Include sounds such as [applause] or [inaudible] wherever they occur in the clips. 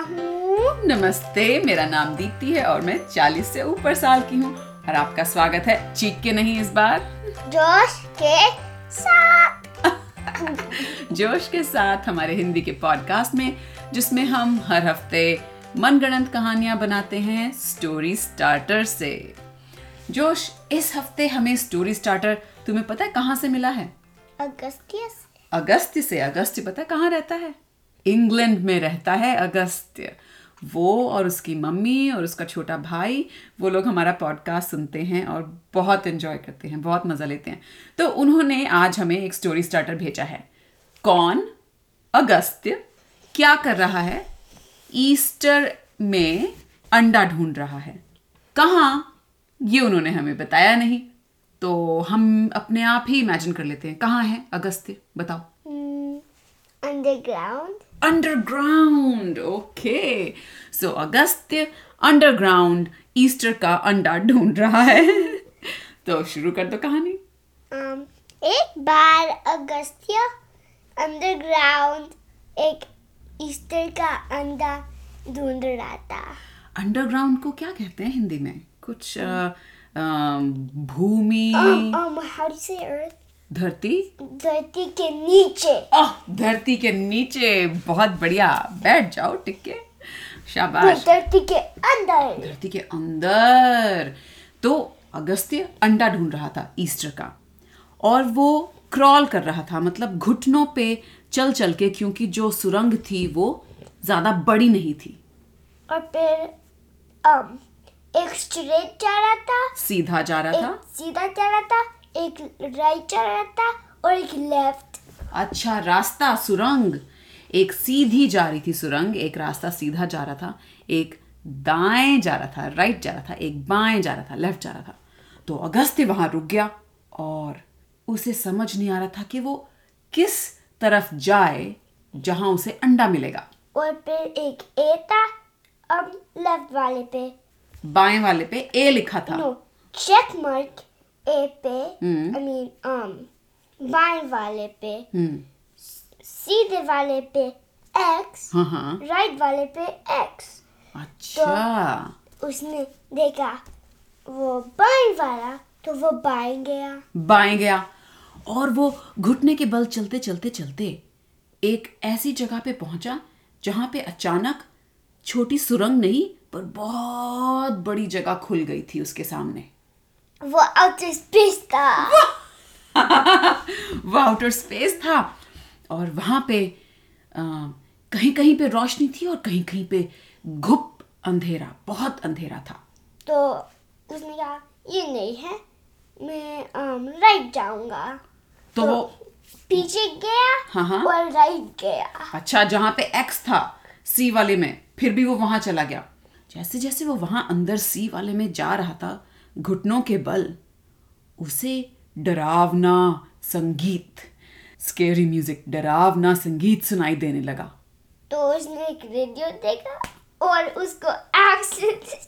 हूँ। नमस्ते मेरा नाम दीप्ति है और मैं 40 से ऊपर साल की हूँ और आपका स्वागत है चीख के नहीं इस बार। जोश के साथ। [laughs] जोश के साथ हमारे हिंदी के पॉडकास्ट में जिसमें हम हर हफ़्ते मनगढ़ंत कहानियाँ बनाते हैं स्टोरी स्टार्टर से। जोश इस हफ़्ते हमें स्टोरी स्टार्टर तुम्हें पता है कहाँ से मिला है? अगस्त्य से। अगस्त्य से। अगस्त्य पता है कहाँ रहता है? इंग्लैंड में रहता है अगस्त्य वो और उसकी मम्मी और उसका छोटा भाई, वो लोग हमारा पॉडकास्ट सुनते हैं और बहुत एंजॉय करते हैं, बहुत मज़ा लेते हैं। तो उन्होंने आज हमें एक स्टोरी स्टार्टर भेजा है। कौन? अगस्त्य क्या कर रहा है? ईस्टर में अंडा ढूंढ रहा है। कहाँ? ये उन्होंने हमें बताया नहीं। तो हम अपने आप ही इमेजिन कर लेते हैं। कहाँ है अगस्त्य बताओ। Underground underground okay so Agastya underground Easter का अंडा ढूंढ रहा है तो शुरू कर दो कहानी um, एक बार अगस्त्य अंडरग्राउंड एक ईस्टर का अंडा ढूंढ रहा था अंडरग्राउंड को क्या कहते हैं हिंदी में कुछ भूमि um, um, how do you say earth? धरती? धरती के नीचे। आह धरती के नीचे। बहुत बढ़िया। बैठ जाओ टिक के शाबाश धरती के अंदर। धरती के अंदर। तो अगस्त्य अंडा ढूंढ रहा था ईस्टर का। और वो क्रॉल कर रहा था मतलब घुटनों पे चल चल के क्योंकि जो सुरंग थी वो ज़्यादा बड़ी नहीं थी। और फिर एक स्ट्रेट जा रहा था। सीधा जा रहा था। सीधा जा रहा था। एक राइट जा रहा था और एक लेफ़्ट अच्छा रास्ता सुरंग। एक सीधी जा रही थी सुरंग एक रास्ता सीधा जा रहा था एक दाएँ जा रहा था राइट जा रहा था एक बाएँ जा रहा था लेफ़्ट जा रहा था। तो अगस्त्य वहाँ रुक गया और उसे समझ नहीं आ रहा था कि वो किस तरफ़ जाए जहाँ उसे अंडा मिलेगा। और फिर एक ए था अब लेफ़्ट वाले पे। बाएँ वाले पे ए लिखा था। नो चेक मार्क ए पे। आई मीन um बाएँ वाले पे सीधे वाले पे एक्स राइट वाले पे एक्स अच्छा उसने देखा वो बाएँ वाला तो वो बाएँ गया बाएँ गया और वो घुटने के बल चलते चलते चलते एक ऐसी जगह पे पहुँचा जहाँ पे अचानक छोटी सुरंग नहीं पर बहुत बड़ी जगह खुल गई थी उसके सामने। वो आउटर स्पेस था। [laughs] वो आउटर स्पेस था। और वहाँ पे कहीं कहीं पे रोशनी थी और कहीं कहीं पे घुप अंधेरा बहुत अंधेरा था। तो उसने कहा ये नहीं है मैं um, राइट जाऊँगा। तो वो पीछे गया हाँ, हाँ। और राइट गया। अच्छा जहाँ पे एक्स था सी वाले में फिर भी वो वहाँ चला गया। जैसे जैसे वो वहाँ अंदर सी वाले में जा रहा था घुटनों के बल उसे डरावना संगीत स्केरी म्यूज़िक डरावना संगीत सुनाई देने लगा। तो उसने एक रेडियो देखा और उसको एक्सीडेंट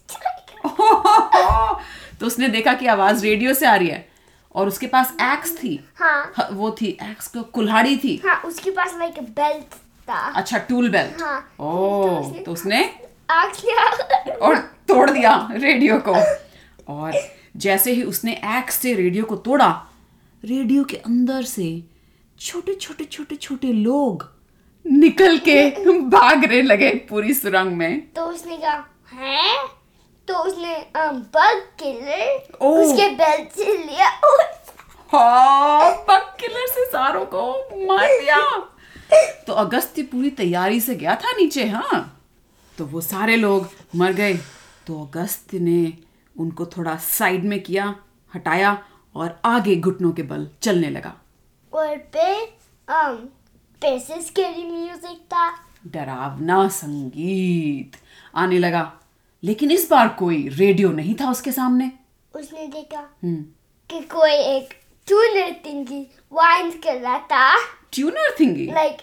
[laughs] तो उसने देखा कि आवाज़ रेडियो से आ रही है और उसके पास एक्स थी। हाँ। ह- वो थी एक्स को कुल्हाड़ी थी। हाँ उसके पास लाइक बेल्ट था। अच्छा टूल बेल्ट हाँ। ओ तो उसने एक्स लिया और तोड़ दिया रेडियो को। [laughs] और जैसे ही उसने एक्स से रेडियो को तोड़ा रेडियो के अंदर से छोटे छोटे छोटे छोटे लोग निकल के भागने लगे पूरी सुरंग में। तो उसने कहा है? तो उसने बग किलर उसके बेल्ट से लिया। और हाँ बग किलर से सारों को मार दिया। तो अगस्त्य पूरी तैयारी से गया था नीचे हाँ? तो वो सारे लोग मर गए। तो अगस्त्य ने उनको थोड़ा साइड में किया हटाया और आगे घुटनों के बल चलने लगा। और फिर um फिर से स्केरी म्यूज़िक था? डरावना संगीत आने लगा लेकिन इस बार कोई रेडियो नहीं था उसके सामने। उसने देखा हम्म। कि कोई एक ट्यूनर थिंगी वाइंड कर रहा था। Tuner thingy like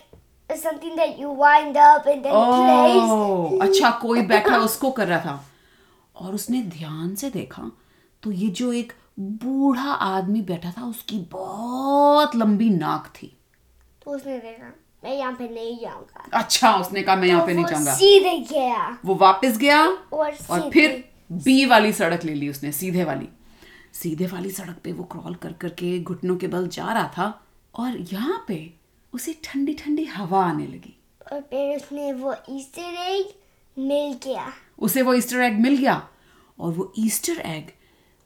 something that you wind up and then it अच्छा कोई बैठा [laughs] उसको कर रहा था। और उसने ध्यान से देखा तो ये जो एक बूढ़ा आदमी बैठा था उसकी बहुत लंबी नाक थी। तो उसने देखा मैं यहाँ पे नहीं जाऊँगा। अच्छा उसने कहा मैं यहाँ पे तो नहीं जाऊँगा। सीधे गया। वो वापस गया और और फिर बी वाली सड़क ले ली उसने सीधे वाली। सीधे वाली सड़क पे वो क्रॉल कर करके घुटनों के बल जा रहा था और यहाँ पे उसे ठंडी ठंडी हवा आने लगी। और फिर उसने वो एग मिल गया। उसे वो ईस्टर एग मिल गया और वो ईस्टर एग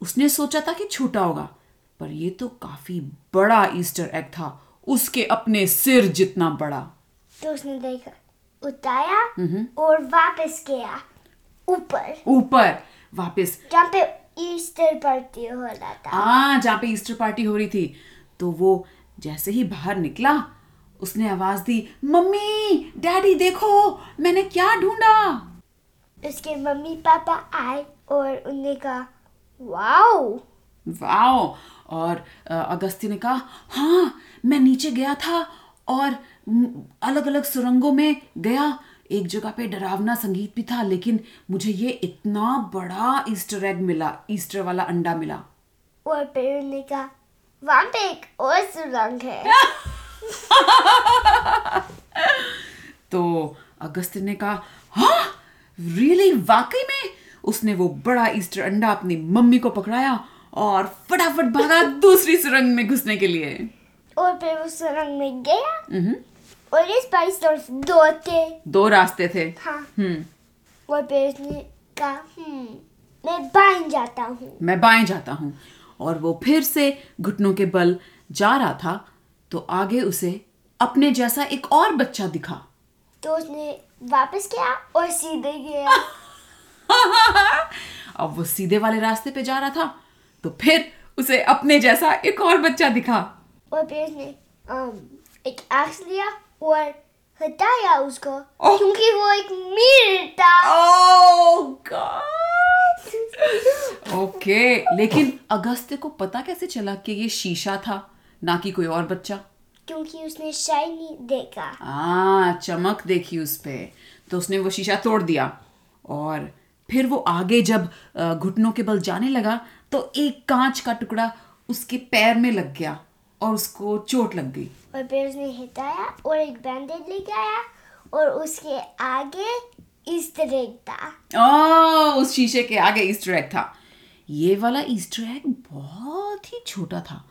उसने सोचा था कि छोटा होगा पर ये तो काफ़ी बड़ा ईस्टर एग था उसके अपने सिर जितना बड़ा। तो उसने देखा उठाया और वापस गया ऊपर। ऊपर वापस। जहाँ पे ईस्टर पार्टी हो रहा था। हाँ जहाँ पे ईस्टर पार्टी हो रही थी तो वो जैसे ही बाहर निकला उसने आवाज़ दी मम्मी डैडी देखो मैंने क्या ढूंढा? उसके मम्मी पापा आए और उन्होंने कहा वाओ! वाओ! और अ, अगस्त्य ने कहा हाँ मैं नीचे गया था और अलग अलग सुरंगों में गया। एक जगह पे डरावना संगीत भी था लेकिन मुझे ये इतना बड़ा ईस्टर एग मिला ईस्टर वाला अंडा मिला। और फिर उन्होंने कहा वहाँ पे एक और सुरंग है। [laughs] [laughs] तो अगस्त ने कहा हाँ रियली वाकई में? उसने वो बड़ा ईस्टर अंडा अपनी मम्मी को पकड़ाया और फटाफट भागा दूसरी सुरंग में घुसने के लिए। और फिर उस सुरंग में गया। और इस सिर्फ़ दो थे। दो रास्ते थे। हाँ। हम्म। और फिर उसने कहा हम्म मैं बाइन जाता हूँ। मैं बाएँ जाता हूँ। और वो फिर से घुटनों के बल जा रहा था तो आगे उसे अपने जैसा एक और बच्चा दिखा। तो उसने वापस गया और सीधे गया। [laughs] अब वो सीधे वाले रास्ते पे जा रहा था तो फिर उसे अपने जैसा एक और बच्चा दिखा। और फिर उसने um, एक एक्स लिया और हटाया उसको ओह। क्योंकि वो एक मिरर था। Oh [laughs] ओके लेकिन अगस्त्य को पता कैसे चला कि ये शीशा था? ना कि कोई और बच्चा? क्योंकि उसने शाइनी देखा। आ चमक देखी उस पे। तो उसने वो शीशा तोड़ दिया। और फिर वो आगे जब घुटनों के बल जाने लगा तो एक कांच का टुकड़ा उसके पैर में लग गया और उसको चोट लग गई। और फिर उसने हटाया और एक बैंडेज लेके आया और उसके आगे इस तरह था। आ, उस शीशे के आगे ईस्टर एग था। ये वाला ईस्टर एग बहुत ही छोटा था।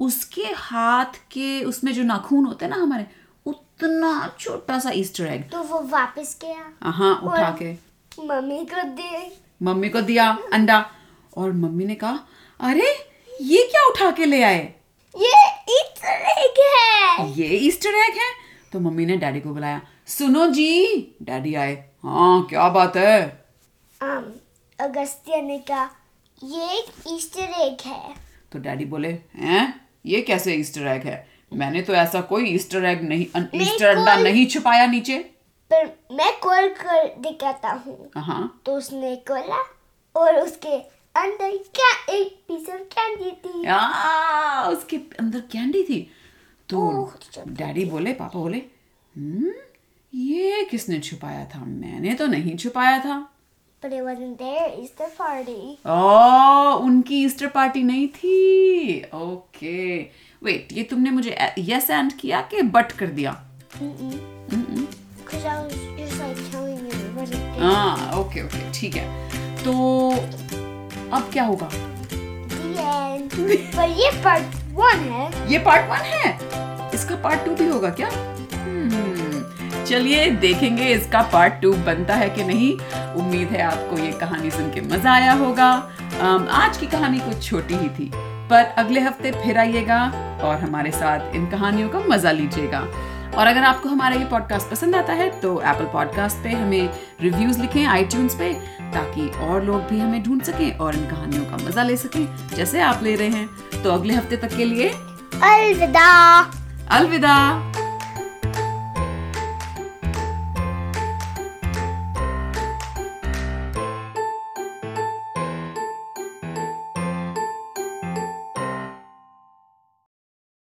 उसके हाथ के उसमें जो नाखून होते हैं ना हमारे उतना छोटा सा ईस्टर एग तो वो वापस गया हाँ उठा के। मम्मी को दे। मम्मी को दिया अंडा। और मम्मी ने कहा अरे ये क्या उठा के ले आए? ये इस तरह है। ये ईस्टर एग है। तो मम्मी ने डैडी को बुलाया सुनो जी डैडी आए। हाँ क्या बात है? um, अगस्त्य ने कहा ये एक ईस्टर एग है। तो डैडी बोले हैं? ये कैसे ईस्टर एग है? मैंने तो ऐसा कोई ईस्टर एग नहीं ईस्टर अंडा नहीं छुपाया नीचे। पर मैं खोल कर दिखाता हूँ। हाँ। तो उसने खोला और उसके अंदर क्या एक पीस ऑफ़ कैंडी थी। आ, उसके अंदर कैंडी थी। तो डैडी बोले पापा बोले हम्म ये किसने छुपाया था? मैंने तो नहीं छुपाया था। But it wasn't their Easter party. ओ उनकी ईस्टर पार्टी नहीं थी। ओके वेट ये तुमने मुझे यस एंड किया कि बट कर दिया? Because I was just like telling you it wasn't there. हाँ ओके ओके ठीक है। तो अब क्या होगा. But ये पार्ट वन है. ये पार्ट वन है? इसका पार्ट टू भी होगा क्या? हम्म, चलिए देखेंगे इसका पार्ट टू बनता है कि नहीं। उम्मीद है आपको ये कहानी सुन के मज़ा आया होगा। आज की कहानी कुछ छोटी ही थी पर अगले हफ़्ते फिर आइएगा और हमारे साथ इन कहानियों का मज़ा लीजिएगा। और अगर आपको हमारा ये पॉडकास्ट पसंद आता है तो एप्पल पॉडकास्ट पे हमें रिव्यूज़ लिखें आईट्यून्स पे ताकि और लोग भी हमें ढूंढ सकें और इन कहानियों का मज़ा ले सकें जैसे आप ले रहे हैं। तो अगले हफ़्ते तक के लिए अलविदा. अलविदा।